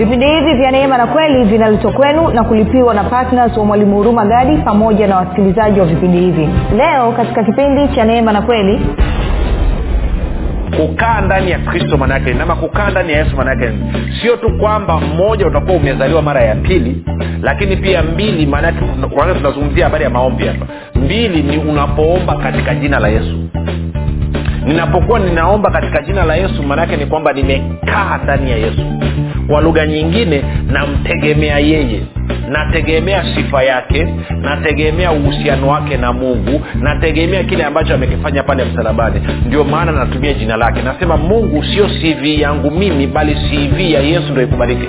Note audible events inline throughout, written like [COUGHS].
vipindi hivi vya neema na kweli vinaletwa kwenu na kulipiwa na ptns wa mwalimu huruma gadi pamoja na wasikilizaji wa vipindi hivi. Leo katika kipindi cha neema na kweli kukaa ndani ya kristo manaake ama kukaa ndani ya yesu manaake sio tu kwamba mmoja utakuwa umezaliwa mara ya pili lakini pia mbili maanake tunazungumzia habari ya maombi hapa. Mbili ni unapoomba katika jina la yesu. Ninapokuwa ninaomba katika jina la yesu maanaake ni kwamba nimekaa ndani ya yesu kwa lugha nyingine namtegemea yeye. Nategemea sifa yake nategemea uhusiano wake na mungu nategemea kile ambacho amekifanya pale msalabani. Ndio maana natumia jina lake. Nasema mungu sio cv yangu mimi bali cv ya yesu ndo ikubalike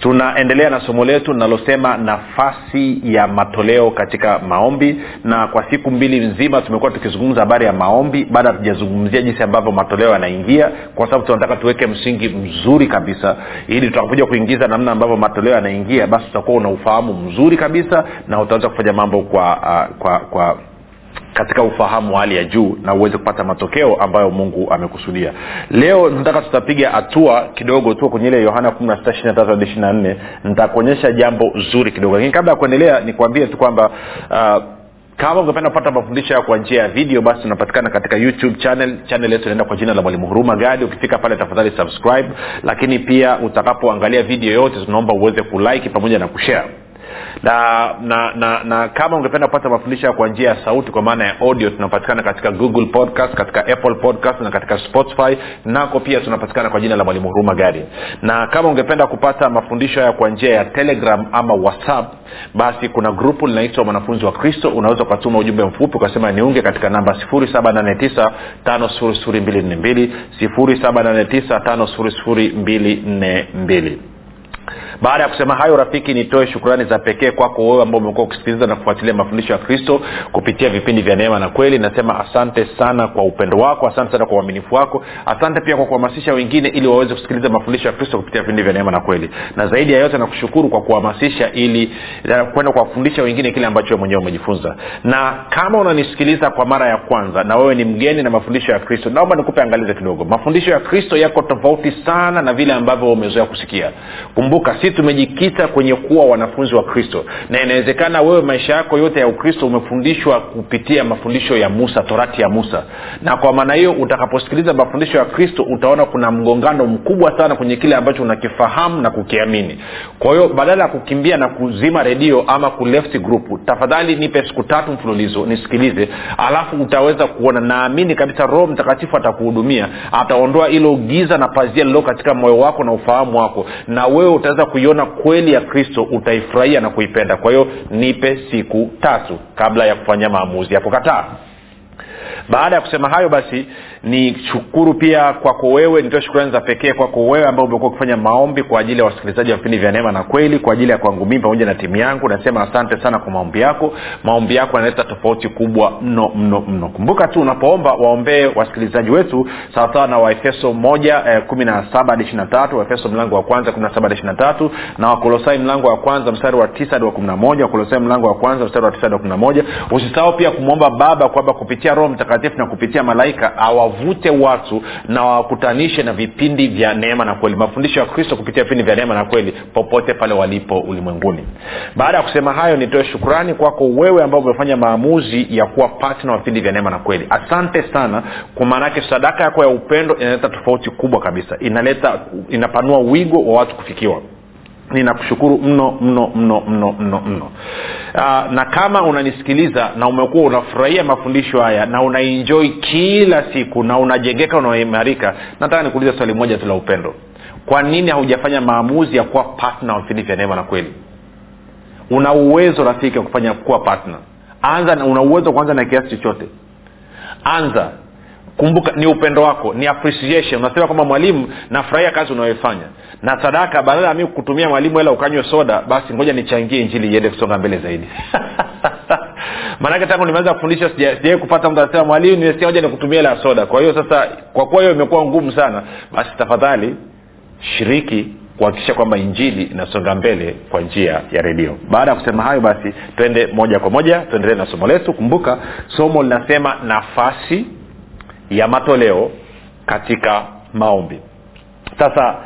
tunaendelea na somo letu linalosema nafasi ya matoleo katika maombi. Na kwa siku mbili nzima tumekuwa tukizungumza habari ya maombi baada hatujazungumzia jinsi ambavyo matoleo yanaingia kwa sababu tunataka tuweke msingi mzuri kabisa. Ili tutakapoja kuingiza namna ambavyo matoleo yanaingia basi utakuwa una ufahamu mzuri kabisa na utaweza kufanya mambo kwa uh, kwa kwa katika ufahamu wa hali ya juu na uweze kupata matokeo ambayo mungu amekusudia. Leo nataka tutapiga hatua kidogo tu kwenye ile yohana 16 nitakuonyesha jambo zuri kidogo. Lakini kabla ya kuendelea nikuambie tu kwamba uh, kama ungependa kupata mafundisho ya kwa njia ya video basi unapatikana katika youtube channel. Channel yetu inaenda kwa jina la mwalimu huruma gadi. Ukifika pale tafadhali subscribe. Lakini pia utakapoangalia video yote tunaomba uweze kulike pamoja na kushare na na na na kama ungependa kupata mafundisho kwa njia ya sauti kwa maana ya audio tunapatikana katika google podcast katika apple podcast na katika spotify. Nako pia tunapatikana kwa jina la mwalimu huruma gari na kama ungependa kupata mafundisho haya kwa njia ya telegram ama whatsapp basi kuna grupu linaitwa mwanafunzi wa kristo. Unaweza ukatuma ujumbe mfupi ukasema niunge katika namba 789 5242 789 baada ya kusema hayo rafiki nitoe shukrani za pekee kwako wewe ambao umekuwa ukisikiliza na kufuatilia mafundisho ya kristo kupitia vipindi vya neema na kweli. Nasema asante sana kwa upendo wako asante sana kwa uaminifu wako. Asante pia kwa kuhamasisha wengine ili waweze kusikiliza mafundisho ya kristo kupitia vipindi vya neema na kweli. Na zaidi ya yote nakushukuru kwa kuhamasisha ili kwenda kuwafundisha wengine kile ambacho mwenyewe umejifunza. Na kama unanisikiliza kwa mara ya kwanza na wewe ni mgeni na mafundisho ya kristo naomba nikupe angalizo kidogo. Mafundisho ya kristo yako tofauti sana na vile ambavyo umezoea kusikia. Kumbuka si tumejikita kwenye kuwa wanafunzi wa kristo. Na inawezekana wewe maisha yako yote ya ukristo umefundishwa kupitia mafundisho ya musa torati ya musa. Na kwa maana hiyo utakaposikiliza mafundisho ya kristo utaona kuna mgongano mkubwa sana kwenye kile ambacho unakifahamu na kukiamini. Kwa hiyo badala ya kukimbia na kuzima redio ama kuleft group tafadhali nipe siku tatu mfululizo nisikilize. Alafu utaweza kuona naamini kabisa roho mtakatifu atakuhudumia ataondoa ilo giza na pazia lililo katika moyo wako na ufahamu wako. Na wewe utaweza kuiona kweli ya kristo utaifurahia na kuipenda. Kwa hiyo nipe siku tatu kabla ya kufanya maamuzi ya kukataa baada ya kusema hayo basi ni shukuru pia kwako wewe nitoe shukurani za pekee kwako wewe ambao umekuwa ukifanya maombi kwa ajili ya wasikilizaji wa vipindi vya neema na kweli kwa ajili ya kwangu mimi pamoja na timu yangu. Nasema asante sana kwa maombi yako. Maombi yako yanaleta tofauti kubwa mno mno mno. Kumbuka tu unapoomba waombee wasikilizaji wetu sawasawa na waefeso moja eh, kumi na saba hadi ishirina tatu waefeso mlango wa kwanza kumi na saba hadi ishirina tatu na wakolosai mlango wa kwanza mstari wa tisa hadi wa kumi na moja wakolosai mlango wa kwanza mstari wa tisa hadi wa kumi na moja. Usisahau pia kumwomba baba kwamba kupitia roho mtakatifu mtakatifu na kupitia malaika awavute watu na wawakutanishe na vipindi vya neema na kweli. Mafundisho ya kristo kupitia vipindi vya neema na kweli popote pale walipo ulimwenguni. Baada ya kusema hayo nitoe shukrani kwako wewe ambao umefanya maamuzi ya kuwa patna wa vipindi vya neema na kweli. Asante sana kwa maanake sadaka yako ya upendo inaleta tofauti kubwa kabisa. Inaleta inapanua wigo wa watu kufikiwa ninakushukuru mno mno mno mno mno mno. Uh, na kama unanisikiliza na umekuwa unafurahia mafundisho haya na unainjoi kila siku na unajengeka unaimarika nataka nikuuliza swali moja tu la upendo. Kwa nini haujafanya maamuzi ya kuwa patna wa vipindi vya neema na kweli? Una uwezo rafiki wa kufanya kuwa patna anza una uwezo kuanza na kiasi chochote. Anza kumbuka ni upendo wako ni appreciation. Unasema kwamba mwalimu nafurahia kazi unayoifanya. Na sadaka badala ya mi kutumia mwalimu hela ukanywe soda basi ngoja nichangie injili iende kusonga mbele zaidi. [LAUGHS] Maanake tangu nimeanza kufundisha sijawai kupata mtu anasema mwalimu nimesikia moja nikutumia hela ya soda. Kwa hiyo sasa kwa kuwa hiyo imekuwa ngumu sana basi tafadhali shiriki kuhakikisha kwamba injili inasonga mbele kwa njia ya redio. Baada ya kusema hayo basi twende moja kwa moja tuendelee na somo letu. Kumbuka somo linasema nafasi ya matoleo katika maombi. Sasa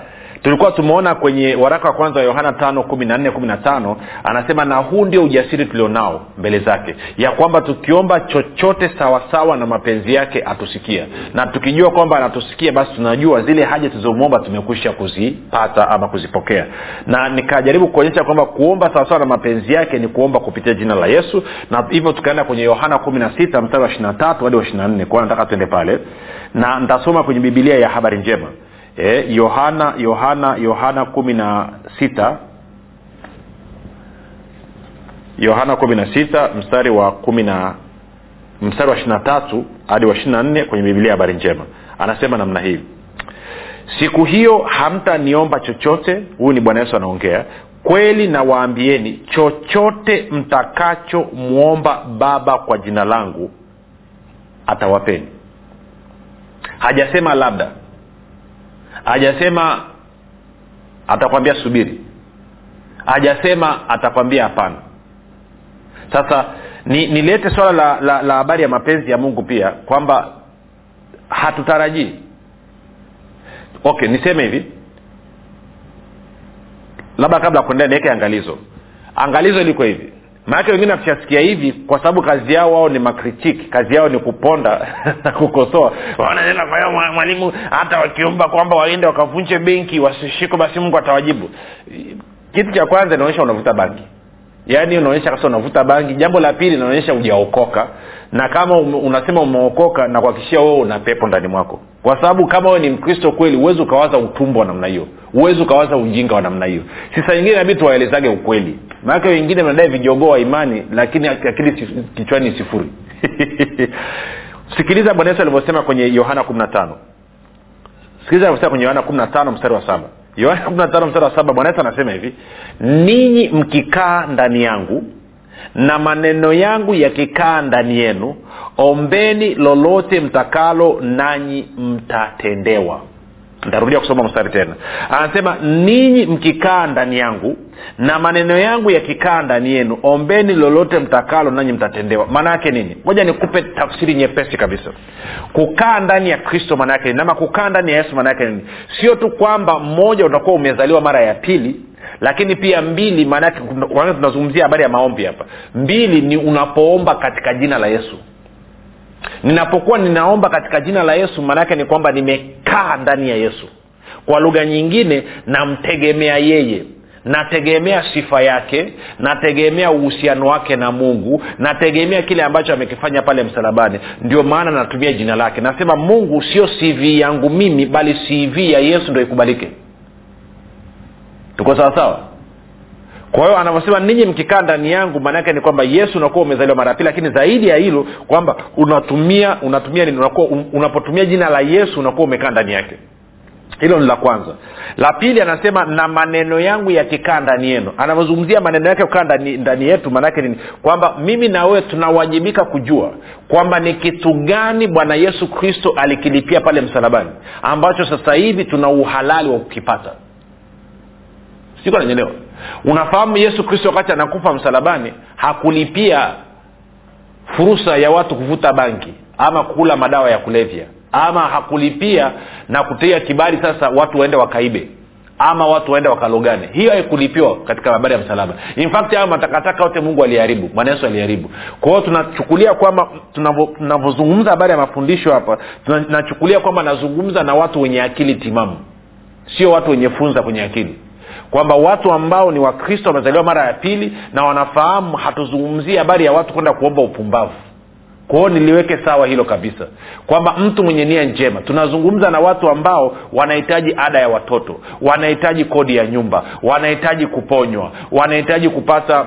tulikuwa tumeona kwenye waraka wa kwanza wa yohana tano kumi na nne kumi na tano anasema na huu ndio ujasiri tulionao mbele zake ya kwamba tukiomba chochote sawasawa na mapenzi yake atusikia na tukijua kwamba anatusikia basi tunajua zile haja tulizomwomba tumekwisha kuzipata ama kuzipokea. Na nikajaribu kuonyesha kwamba kuomba sawasawa na mapenzi yake ni kuomba kupitia jina la yesu. Na hivyo tukaenda kwenye yohana kumi na sita mstari wa ishiri na tatu hadi wa ishiri na nne. Kwao nataka tuende pale na nitasoma kwenye bibilia ya habari njema yohana e, yohana yohana kumi na sita. Yohana kumi na sita mstari wa kumi na mstari wa ishirina tatu hadi wa ishirina nne kwenye bibilia ya habari njema. Anasema namna hii. Siku hiyo hamtaniomba chochote huyu ni bwana yesu anaongea. Kweli nawaambieni chochote mtakachomwomba baba kwa jina langu atawapeni. Hajasema labda hajasema atakwambia subiri. Hajasema atakwambia hapana. Sasa ni nilete swala la, la, la habari ya mapenzi ya mungu pia kwamba hatutarajii. Okay niseme hivi. Labda kabla ya kuendea niweke angalizo. Angalizo liko hivi maanake wengine wakishasikia hivi kwa sababu kazi yao wao ni makritiki kazi yao ni kuponda [LAUGHS] na kukosoa. Wanaenda kwa hiyo mwalimu hata wakiomba kwamba waende wakavunje benki wasishikwe basi mungu atawajibu. Kitu cha kwanza inaonyesha unavuta bangi yaani unaonyesha kasa unavuta bangi. Jambo la pili linaonyesha ujaokoka na kama unasema umeokoka na kuhakikishia wewe una pepo ndani mwako. Kwa sababu kama wewe ni mkristo kweli huwezi ukawaza utumbo wa namna hiyo. Huwezi ukawaza ujinga wa namna hiyo. Sisa nyingine nabidi tuwaelezage ukweli. Maanake wengine mnadai vijogoo wa imani lakini akili kichwani sifuri. [LAUGHS] Sikiliza bwana yesu alivyosema kwenye yohana kumi na tano. Sikiliza alivyosema kwenye yohana kumi na tano mstari wa saba yohana kumi na tano anasema hivi ninyi mkikaa ndani yangu na maneno yangu yakikaa ndani yenu ombeni lolote mtakalo nanyi mtatendewa ntarudia kusoma mstari tena. Anasema ninyi mkikaa ndani yangu na maneno yangu yakikaa ndani yenu ombeni lolote mtakalo nanyi mtatendewa. Maana yake nini? Moja nikupe tafsiri nyepesi kabisa. Kukaa ndani ya kristo maana yake nini? Ama kukaa ndani ya yesu maana yake nini? Sio tu kwamba mmoja utakuwa umezaliwa mara ya pili lakini pia mbili maanake tunazungumzia habari ya maombi hapa? Mbili ni unapoomba katika jina la yesu ninapokuwa ninaomba katika jina la yesu maanaake ni kwamba nimekaa ndani ya yesu. Kwa lugha nyingine namtegemea yeye. Nategemea sifa yake nategemea uhusiano wake na mungu nategemea kile ambacho amekifanya pale msalabani. Ndio maana natumia jina lake. Nasema mungu sio cv yangu mimi bali cv ya yesu ndo ikubalike. Tuko sawasawa kwa hiyo anavyosema ninyi mkikaa ndani yangu maanaake ni kwamba yesu unakuwa umezaliwa mara ya pili lakini zaidi ya hilo kwamba unatumia unatumia nini? Unakuwa unapotumia jina la yesu unakuwa umekaa ndani yake. Hilo ni la kwanza. La pili anasema na maneno yangu yakikaa ndani yenu. Anavyozungumzia maneno yake kukaa ndani yetu maanaake nini? Kwamba mimi na wewe tunawajibika kujua kwamba ni kitu gani bwana yesu kristo alikilipia pale msalabani ambacho sasa hivi tuna uhalali wa kukipata siko nanyelewa unafahamu yesu kristo wakati anakufa msalabani hakulipia fursa ya watu kuvuta banki ama kula madawa ya kulevya ama hakulipia na kutia kibali sasa watu waende wakaibe ama watu waende wakalogane. Hiyo haikulipiwa katika habari ya msalaba. In fact hayo matakataka yote mungu aliharibu bwana yesu aliharibu kwa hiyo tunachukulia kwamba tunavyozungumza habari ya mafundisho hapa tunachukulia kwamba nazungumza na watu wenye akili timamu. Sio watu wenye funza kwenye akili kwamba watu ambao ni wakristo wamezaliwa mara ya pili na wanafahamu hatuzungumzii habari ya watu kwenda kuomba upumbavu. Kwao niliweke sawa hilo kabisa kwamba mtu mwenye nia njema tunazungumza na watu ambao wanahitaji ada ya watoto wanahitaji kodi ya nyumba wanahitaji kuponywa wanahitaji kupata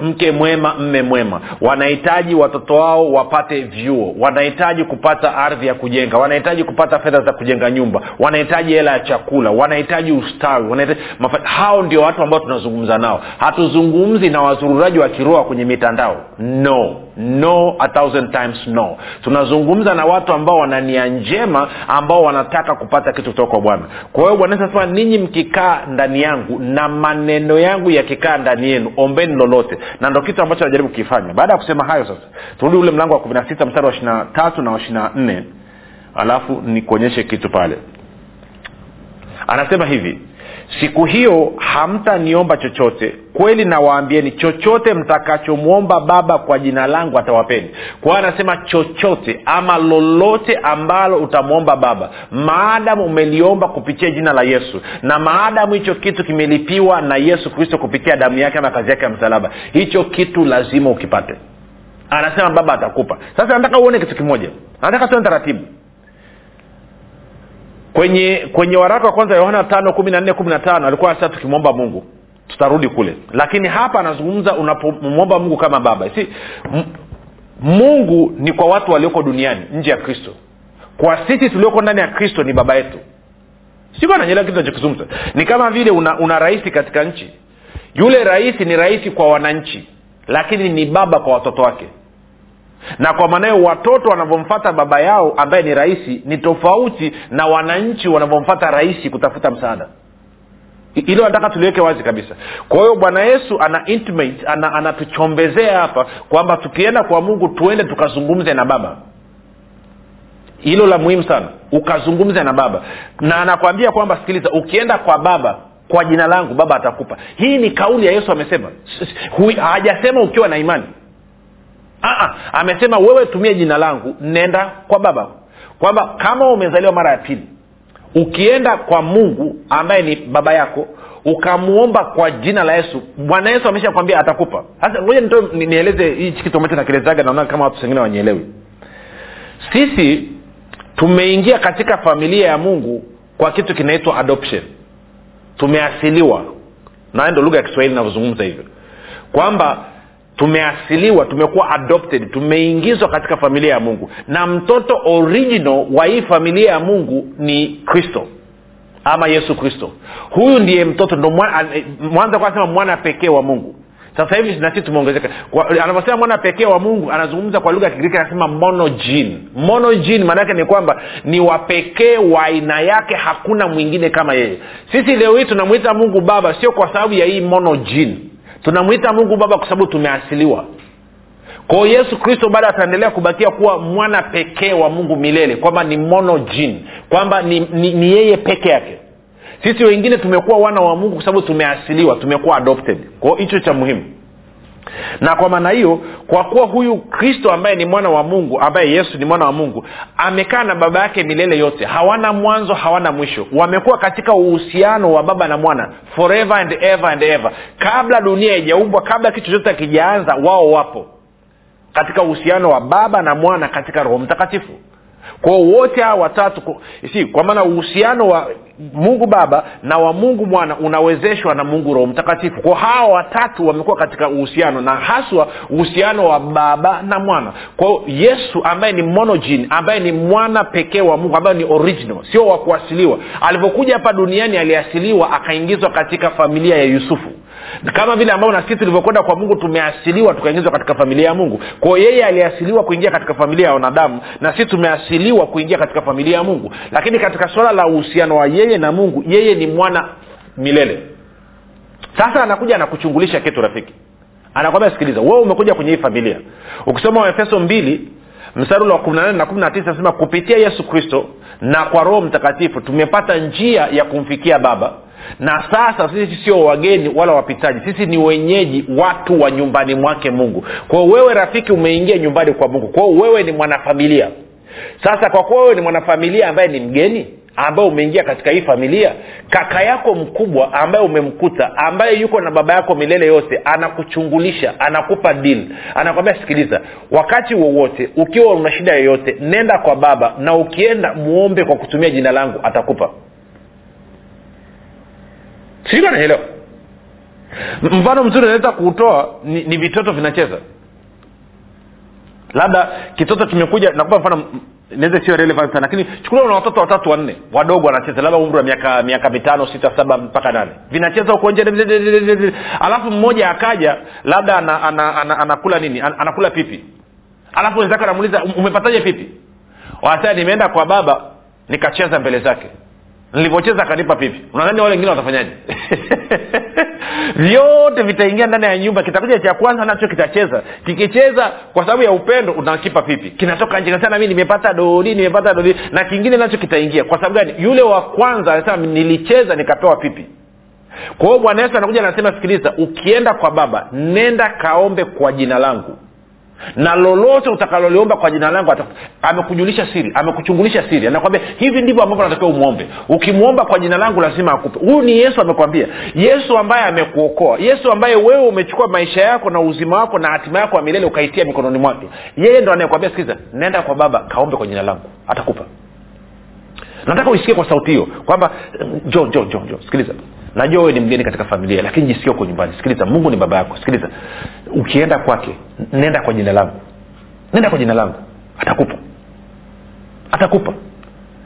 mke mwema mme mwema. Wanahitaji watoto wao wapate vyuo. Wanahitaji kupata ardhi ya kujenga. Wanahitaji kupata fedha za kujenga nyumba. Wanahitaji hela ya chakula. Wanahitaji ustawi. Wanahitaji mafa... hao ndio watu ambao tunazungumza nao. Hatuzungumzi na wazururaji wa kiroa kwenye mitandao. No no a thousand times no. Tunazungumza na watu ambao wana nia njema ambao wanataka kupata kitu kutoka kwa bwana. Kwa hiyo bwana anasema ninyi mkikaa ndani yangu na maneno yangu yakikaa ndani yenu ombeni lolote. Na ndo kitu ambacho anajaribu kukifanya. Baada ya kusema hayo sasa turudi ule mlango wa kumi na sita mstari wa ishiri na tatu na wa ishiri na nne alafu nikuonyeshe kitu pale. Anasema hivi siku hiyo hamtaniomba chochote. Kweli nawaambieni chochote mtakachomwomba baba kwa jina langu atawapeni kwa hiyo anasema chochote ama lolote ambalo utamwomba baba maadamu umeliomba kupitia jina la yesu na maadamu hicho kitu kimelipiwa na yesu kristo kupitia damu yake ama kazi yake ya msalaba hicho kitu lazima ukipate. Anasema baba atakupa. Sasa nataka uone kitu kimoja. Nataka tuone taratibu kwenye kwenye waraka wa kwanza yohana tano kumi na nne kumi na tano alikuwa sasa tukimwomba mungu tutarudi kule. Lakini hapa anazungumza unapomwomba mungu kama baba. Si m- mungu ni kwa watu walioko duniani nje ya kristo. Kwa sisi tulioko ndani ya kristo ni baba yetu. Siko ananyelewa kitu nachokizungumza ni kama vile una, una rahisi katika nchi. Yule rahisi ni rahisi kwa wananchi lakini ni baba kwa watoto wake na kwa maanayo watoto wanavyomfata baba yao ambaye ni rahisi ni tofauti na wananchi wanavyomfata rahisi kutafuta msaada. Hilo nataka tuliweke wazi kabisa. Kwa hiyo bwana yesu ana intimate ana anatuchombezea hapa kwamba tukienda kwa mungu tuende tukazungumze na baba. Hilo la muhimu sana ukazungumze na baba. Na anakwambia kwamba sikiliza ukienda kwa baba kwa jina langu baba atakupa. Hii ni kauli ya yesu amesema. Hajasema ukiwa na imani Aa, amesema wewe tumie jina langu nenda kwa baba kwamba kama umezaliwa mara ya pili ukienda kwa mungu ambaye ni baba yako ukamwomba kwa jina la yesu bwana yesu amesha kwambia atakupa. Sasa ngoja nieleze hichi kitu ambacho nakielezaga naona kama watu wengine wanyelewi sisi tumeingia katika familia ya mungu kwa kitu kinaitwa adoption. Tumeasiliwa. Nayo ndo lugha ya kiswahili inavyozungumza hivyo. Kwamba tumeasiliwa tumekuwa adopted tumeingizwa katika familia ya mungu. Na mtoto original wa hii familia ya mungu ni kristo ama yesu kristo. Huyu ndiye mtoto ndo mwanza kwa sema mwana pekee wa mungu. Sasa hivi nasi tumeongezeka. Anavyosema mwana pekee wa mungu anazungumza kwa lugha ya kigiriki anasema monogene. Maana maanaake ni kwamba ni wapekee wa aina yake hakuna mwingine kama yeye. Sisi leo hii tunamwita mungu baba sio kwa sababu ya hii monogene tunamwita mungu baba kwa sababu tumeasiliwa. Kwao yesu kristo bado ataendelea kubakia kuwa mwana pekee wa mungu milele kwamba ni monogene kwamba ni, ni, ni yeye peke yake. Sisi wengine tumekuwa wana wa mungu kwa sababu tumeasiliwa tumekuwa adopted. Kwao hicho cha muhimu na kwa maana hiyo kwa kuwa huyu kristo ambaye ni mwana wa mungu ambaye yesu ni mwana wa mungu amekaa na baba yake milele yote hawana mwanzo hawana mwisho. Wamekuwa katika uhusiano wa baba na mwana forever and ever and ever. Kabla dunia haijaumbwa kabla kitu chochote akijaanza wao wapo katika uhusiano wa baba na mwana katika roho mtakatifu kwao wote hawa watatu si kwa maana uhusiano wa mungu baba na wa mungu mwana unawezeshwa na mungu roho mtakatifu. Kwa hawa watatu wamekuwa katika uhusiano na haswa uhusiano wa baba na mwana. Kwao yesu ambaye ni monogene ambaye ni mwana pekee wa mungu ambaye ni original sio wa kuasiliwa. Alivyokuja hapa duniani aliasiliwa akaingizwa katika familia ya yusufu kama vile ambavyo na sisi tulivyokwenda kwa mungu tumeasiliwa tukaingizwa katika familia ya mungu. Kwao yeye aliasiliwa kuingia katika familia ya wanadamu na sisi tumeasiliwa kuingia katika familia ya mungu. Lakini katika suala la uhusiano wa yeye na mungu yeye ni mwana milele. Sasa anakuja anakuchungulisha kitu rafiki. Anakwambia sikiliza wewe umekuja kwenye hii familia. Ukisoma waefeso mbili mstari wa kumi na nane na kumi na tisa nasema kupitia yesu kristo na kwa roho mtakatifu tumepata njia ya kumfikia baba na sasa sisi sio wageni wala wapitaji. Sisi ni wenyeji watu wa nyumbani mwake mungu. Kwao wewe rafiki umeingia nyumbani kwa mungu. Kwao wewe ni mwanafamilia. Sasa kwa kuwa wewe ni mwanafamilia ambaye ni mgeni ambaye umeingia katika hii familia kaka yako mkubwa ambaye umemkuta ambaye yuko na baba yako milele yote anakuchungulisha anakupa dil anakwambia sikiliza wakati wowote ukiwa una shida yoyote nenda kwa baba na ukienda muombe kwa kutumia jina langu atakupa sijui anaelewa mfano mzuri unaweza kuutoa ni, ni vitoto vinacheza. Labda kitoto kimekuja nakupa mfano inaweza sio relevant sana lakini chukulia una watoto watatu wanne wadogo wanacheza labda umri wa miaka miaka mitano sita saba mpaka nane. Vinacheza huko nje alafu mmoja akaja labda anakula ana, ana, ana, ana nini? An, anakula pipi. Alafu wenzake anamuuliza umepataje pipi? Wasaa nimeenda kwa baba nikacheza mbele zake nilivyocheza akanipa pipi. Unadhani wale wengine watafanyaje? [LAUGHS] Vyote vitaingia ndani ya nyumba. Kitakuja cha kwanza nacho kitacheza. Kikicheza kwa sababu ya upendo unakipa pipi. Kinatoka nje sana mi nimepata dodi nimepata dodi na kingine nacho kitaingia. Kwa sababu gani? Yule wa kwanza anasema nilicheza nikapewa pipi. Kwa hiyo bwana yesu anakuja anasema sikiliza ukienda kwa baba nenda kaombe kwa jina langu na lolote utakaloliomba kwa jina langu amekujulisha siri amekuchungulisha siri anakwambia hivi ndivyo ambavyo natakiwa umwombe. Ukimwomba kwa jina langu lazima akupe. Huyu ni yesu amekwambia. Yesu ambaye amekuokoa. Yesu ambaye wewe umechukua maisha yako na uzima wako na hatima yako ya milele ukaitia mikononi mwake. Yeye ndo anayekwambia skiliza nenda kwa baba kaombe kwa jina langu. Atakupa. Nataka uisikie kwa sauti hiyo kwamba jo jo jo jo sikiliza najua wewe ni mgeni katika familia lakini jisikia uko nyumbani. Sikiliza mungu ni baba yako. Sikiliza ukienda kwake nenda kwa jina langu. Nenda kwa jina langu. Atakupa. Atakupa.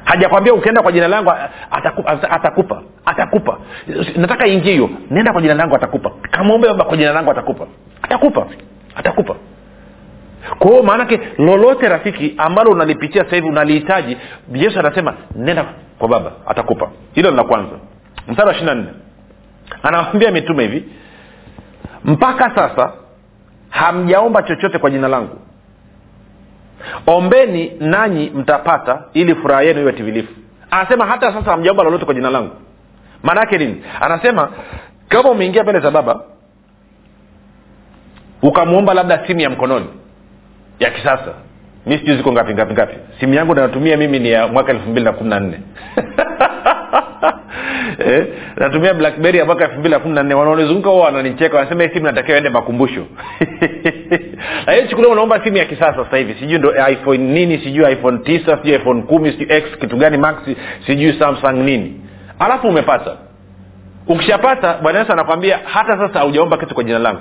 Hajakwambia ukienda kwa jina langu atakupa atakupa. Atakupa. Nataka ingie hiyo. Nenda kwa jina langu atakupa. Kamwombe baba kwa jina langu atakupa. Atakupa. Atakupa. Kwa maanake lolote rafiki ambalo unalipitia sasa hivi unalihitaji yesu anasema nenda kwa baba atakupa. Hilo la kwanza mstari wa ishiri na nne. Anawambia mitume hivi mpaka sasa hamjaomba chochote kwa jina langu. Ombeni nanyi mtapata ili furaha yenu iwe timilifu. Anasema hata sasa hamjaomba lolote kwa jina langu. Maana yake nini? Anasema kama umeingia mbele za baba ukamwomba labda simu ya mkononi ya kisasa mi sijui ziko ngapi ngapi ngapi. Simu yangu nayotumia mimi ni ya mwaka elfu mbili na kumi na nne. [LAUGHS] Eh, natumia blackberry ya mwaka elfu mbili na kumi na nne. Wanaonizunguka huwa wananicheka wanasema hii simu natakiwa ende makumbusho. [LAUGHS] Lakini chukulia unaomba simu ya kisasa sasa hivi. Sijui ndo iphone nini sijui iphone tisa sijui iphone kumi sijui x kitu gani max sijui samsung nini. Alafu umepata. Ukishapata bwana yesu anakwambia hata sasa haujaomba kitu kwa jina langu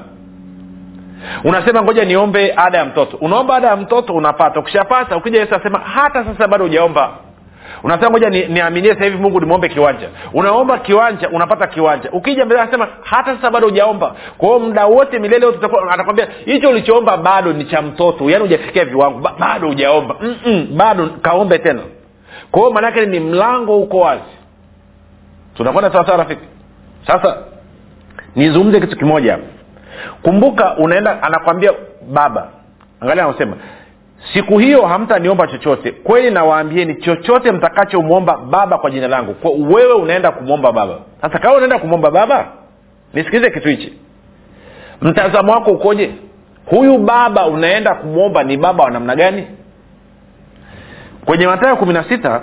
unasema ngoja niombe ada ya mtoto. Unaomba ada ya mtoto unapata. Ukishapata ukija yesu asema hata sasa bado hujaomba. Unasema ngoja niaminie ni hivi mungu nimwombe kiwanja. Unaomba kiwanja unapata kiwanja. Ukija mbele anasema hata sasa bado hujaomba. Kwa hiyo muda wote milele wote atakwambia hicho ulichoomba bado ni cha mtoto. Yaani hujafikia viwango. Ba, bado hujaomba. Bado kaombe tena. Kwa hiyo maanaake ni mlango uko wazi. Tunakwenda sawasawa rafiki? Sasa nizungumze kitu kimoja. hapa kumbuka unaenda anakwambia baba angalia anasema siku hiyo hamtaniomba chochote. Kweli nawaambieni chochote mtakachomwomba baba kwa jina langu kwa wewe unaenda kumwomba baba. Sasa kama unaenda kumwomba baba nisikilize kitu hichi. Mtazamo wako ukoje? Huyu baba unaenda kumwomba ni baba wa namna gani? Kwenye matayo kumi na sita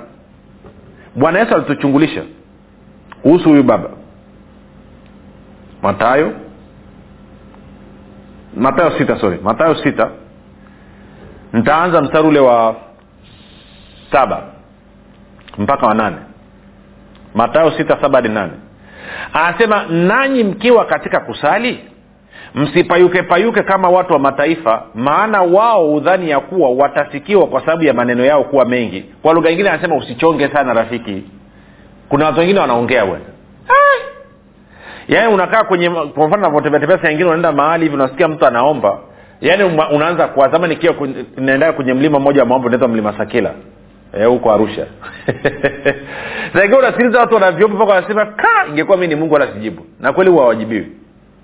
bwana yesu alituchungulisha kuhusu huyu baba. Matayo matayo sita sorry. Matayo sita. Nitaanza mstari ule wa saba mpaka wa nane. Matayo sita saba hadi nane. Anasema nanyi mkiwa katika kusali msipayuke payuke kama watu wa mataifa maana wao hudhani ya kuwa watasikiwa kwa sababu ya maneno yao kuwa mengi. Kwa lugha ingine anasema usichonge sana rafiki. Kuna watu wengine wanaongea bwana yaani unakaa kwenye kwa mfano navotembea saa unaenda mahali hivi unasikia mtu anaomba. Yaani unaanza kuwazama nikiwa naendaa kwenye mlima mmoja wa maombo unaitwa mlima sakila. Huko e, arusha [LAUGHS] saingine unasikiliza watu wanavyomba mpaka wanasema ka! Ingekuwa mi ni mungu wala sijibu. Na kweli huwa hawajibiwi.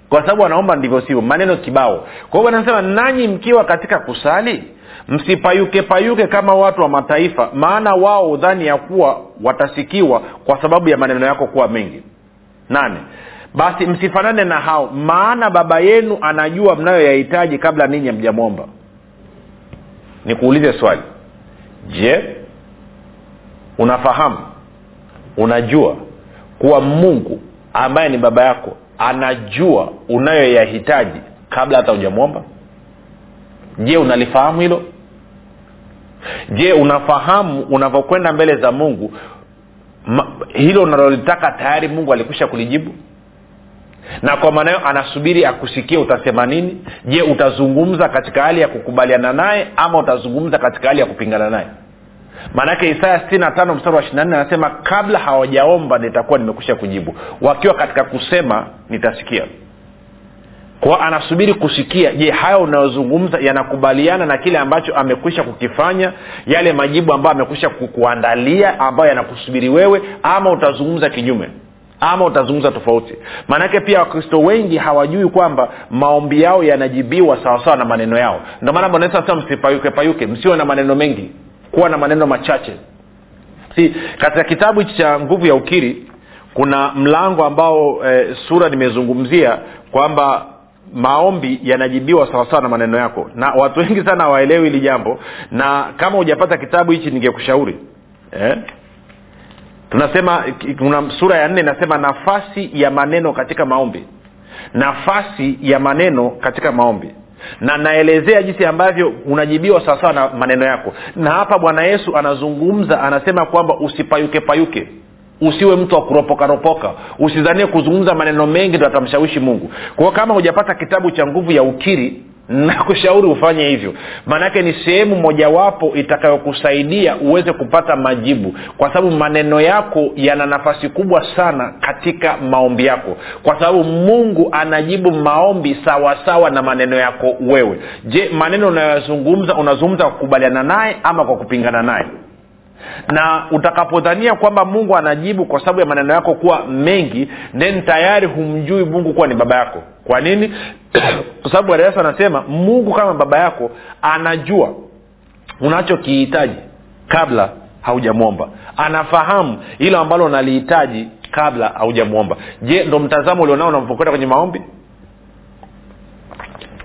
Kwa sababu wanaomba ndivyo sivyo maneno kibao. Kwa hiyo anasema nanyi mkiwa katika kusali msipayuke payuke kama watu wa mataifa maana wao udhani ya kuwa watasikiwa kwa sababu ya maneno yako kuwa mengi. Nane basi msifanane na hao maana baba yenu anajua mnayoyahitaji kabla ninyi hamjamwomba. Nikuulize swali. Je unafahamu unajua kuwa mungu ambaye ni baba yako anajua unayoyahitaji kabla hata hujamwomba? Je unalifahamu hilo? Je unafahamu unavyokwenda mbele za mungu? Ma, hilo unalolitaka tayari mungu alikwisha kulijibu na kwa maana hiyo anasubiri akusikie utasema nini je utazungumza katika hali ya kukubaliana naye ama utazungumza katika hali ya kupingana naye? Maanake isaya sitini na tano mstari wa ishiri anasema kabla hawajaomba nitakuwa nimekusha kujibu. Wakiwa katika kusema nitasikia. Kwa anasubiri kusikia je hayo unayozungumza yanakubaliana na kile ambacho amekwisha kukifanya? Yale majibu ambayo amekwisha kukuandalia ambayo yanakusubiri wewe ama utazungumza kinyume ama utazungumza tofauti. Maanake pia wakristo wengi hawajui kwamba maombi yao yanajibiwa sawasawa na maneno yao. Ndio maana bwana yesu msipayuke payuke. Msiwe na maneno mengi. Kuwa na maneno machache. Si katika kitabu hichi cha nguvu ya ukiri kuna mlango ambao e, sura nimezungumzia kwamba maombi yanajibiwa sawasawa na maneno yako. Na watu wengi sana hawaelewi hili jambo. Na kama hujapata kitabu hichi ningekushauri. Eh? Tunasema kuna sura ya nne inasema nafasi ya maneno katika maombi. Nafasi ya maneno katika maombi. Na naelezea jinsi ambavyo unajibiwa sawasawa na maneno yako. Na hapa bwana yesu anazungumza anasema kwamba usipayuke payuke. Usiwe mtu wa kuropokaropoka usidhanie kuzungumza maneno mengi ndo atamshawishi mungu. Kwao kama hujapata kitabu cha nguvu ya ukiri nakushauri ufanye hivyo. Maanake ni sehemu mojawapo itakayokusaidia uweze kupata majibu kwa sababu maneno yako yana nafasi kubwa sana katika maombi yako. Kwa sababu mungu anajibu maombi sawasawa sawa na maneno yako wewe. Je maneno unayoyazungumza unazungumza kwa kukubaliana naye ama kwa kupingana naye? Na utakapodhania kwamba mungu anajibu kwa sababu ya maneno yako kuwa mengi then tayari humjui mungu kuwa ni baba yako kwa nini? [CLEARS THROAT] Kwa sababu bwana yesu anasema mungu kama baba yako anajua unachokihitaji kabla haujamwomba. Anafahamu hilo ambalo unalihitaji kabla haujamwomba. Je ndo mtazamo ulionao unavyokwenda kwenye maombi?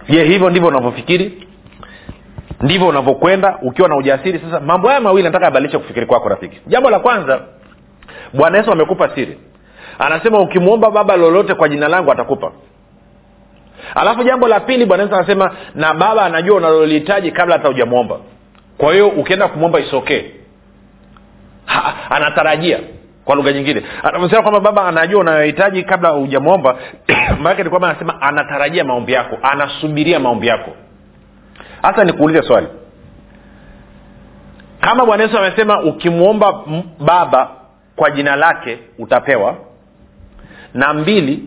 Je hivyo ndivyo unavyofikiri? Ndivyo unavyokwenda ukiwa na ujasiri? Sasa mambo haya mawili nataka abadilishe kufikiri kwako rafiki. Jambo la kwanza bwana yesu amekupa siri. Anasema ukimwomba baba lolote kwa jina langu atakupa alafu jambo la pili bwana anasema na baba anajua unalolihitaji kabla hata hujamwomba. Kwa hiyo ukienda kumwomba isokee anatarajia kwa lugha nyingine. Anavyosema kwamba baba anajua unayohitaji kabla hujamwomba [COUGHS] maanake ni kwamba anasema anatarajia maombi yako anasubiria maombi yako. Hasa nikuulize swali. Kama bwana yesu amesema ukimwomba baba kwa jina lake utapewa. Na mbili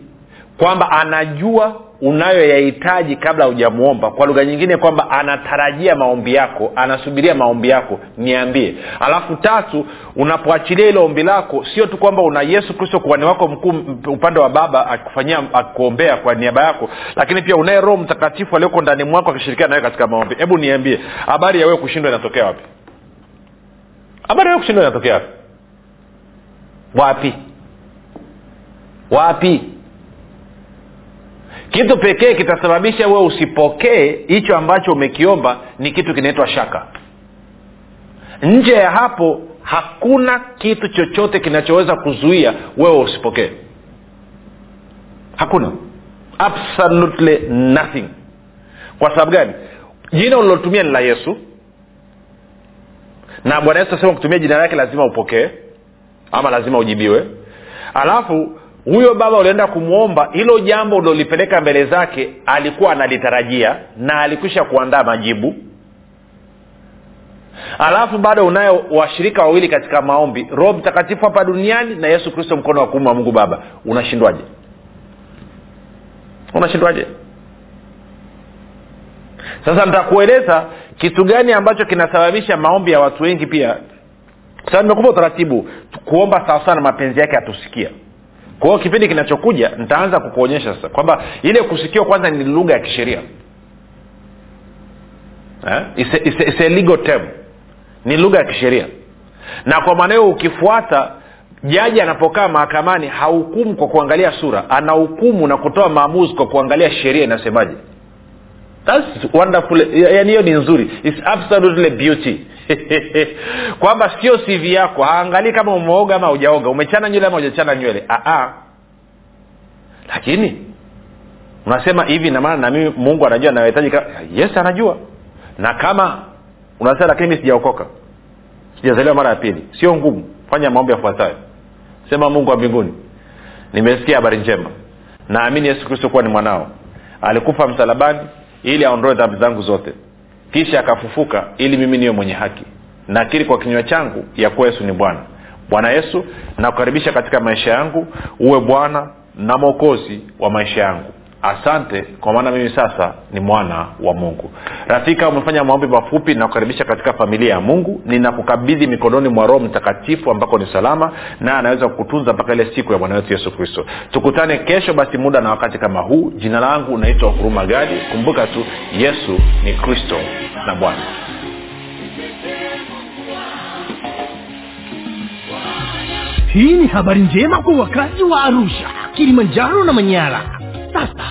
kwamba anajua unayoyahitaji kabla hujamwomba kwa lugha nyingine kwamba anatarajia maombi yako anasubiria maombi yako niambie. Alafu tatu unapoachilia ile ombi lako sio tu kwamba una yesu kristo kuhani wako mkuu upande wa baba akufanyia akuombea kwa niaba yako lakini pia unaye roho mtakatifu alioko ndani mwako akishirikiana nawe katika maombi. Hebu niambie habari ya wewe kushindwa inatokea wapi? Habari ya wewe kushindwa inatokea wapi? Wapi? Wapi kitu pekee kitasababisha wewe usipokee hicho ambacho umekiomba ni kitu kinaitwa shaka. Nje ya hapo hakuna kitu chochote kinachoweza kuzuia wewe usipokee. Hakuna. Absolutely nothing. Kwa sababu gani? Jina ulilotumia ni la yesu. Na bwana yesu asema kutumia jina lake lazima upokee ama lazima ujibiwe. Alafu huyo baba ulienda kumwomba hilo jambo ulilolipeleka mbele zake alikuwa analitarajia na alikwisha kuandaa majibu. Alafu bado unayo washirika wawili katika maombi roho mtakatifu hapa duniani na yesu kristo mkono wa kuume wa mungu baba. Unashindwaje? Unashindwaje? Sasa nitakueleza kitu gani ambacho kinasababisha maombi ya watu wengi pia. Sasa nimekupa utaratibu kuomba sawasawa na mapenzi yake atusikia kwa hiyo kipindi kinachokuja nitaanza kukuonyesha sasa kwamba ile kusikiwa kwanza ni lugha ya kisheria. Eh? Term. Ni lugha ya kisheria. Na kwa maana hiyo ukifuata jaji anapokaa mahakamani hahukumu kwa kuangalia sura anahukumu na kutoa maamuzi kwa kuangalia sheria inasemaje. Yani hiyo ni nzuri. It's absolutely beauty [LAUGHS] kwamba sio cv yako haangalii kama umeoga ama ujaoga umechana nywele ama ujachana nywele. Lakini unasema hivi namaana na mimi mungu anajua nahitaji yes anajua. Na kama unasema lakini mi sijaokoka sijazaliwa mara ya pili sio ngumu fanya maombi yafuatayo. Sema mungu wa mbinguni nimesikia habari njema. Naamini yesu kristo kuwa ni mwanao. Alikufa msalabani ili aondoe dhambi zangu zote kisha akafufuka ili mimi niwe mwenye haki. Nakiri kwa kinywa changu ya kuwa yesu ni bwana. Bwana yesu nakukaribisha katika maisha yangu uwe bwana na mwokozi wa maisha yangu asante kwa maana mimi sasa ni mwana wa mungu. Rafika umefanya maombi mafupi nakukaribisha katika familia ya mungu. Ninakukabidhi mikononi mwa roho mtakatifu ambako ni salama naye anaweza kukutunza mpaka ile siku ya bwana wetu yesu kristo. Tukutane kesho basi muda na wakati kama huu. Jina langu naitwa huruma gadi. Kumbuka tu yesu ni kristo na bwana. Hii ni habari njema kwa wakazi wa arusha kilimanjaro na manyara. Sasa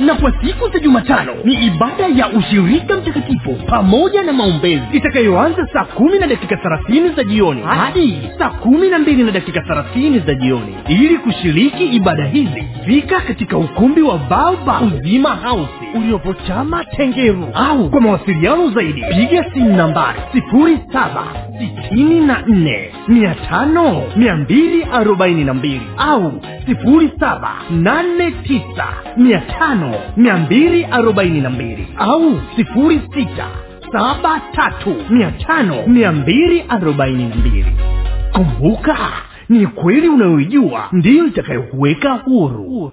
na kwa siku za jumatano ni ibada ya ushirika mtakatifu pamoja na maombezi itakayoanza saa kumi na dakika thelathini za jioni hadi saa kumi na mbili na dakika thelathini za jioni. Ili kushiriki ibada hizi fika katika ukumbi wa baoba uzima hausi uliopo tengeru au kwa mawasiliano zaidi piga simu nambari sifuri saba sitini na nne mia tano mia mbili arobaini na mbili au sifuri saba nane tisa mia tano mia mbili arobaini na mbili au sifuri sita saba tatu mia tano mia mbili arobaini na mbili kumbuka ni kweli unayoijua ndiyo itakayokuweka huru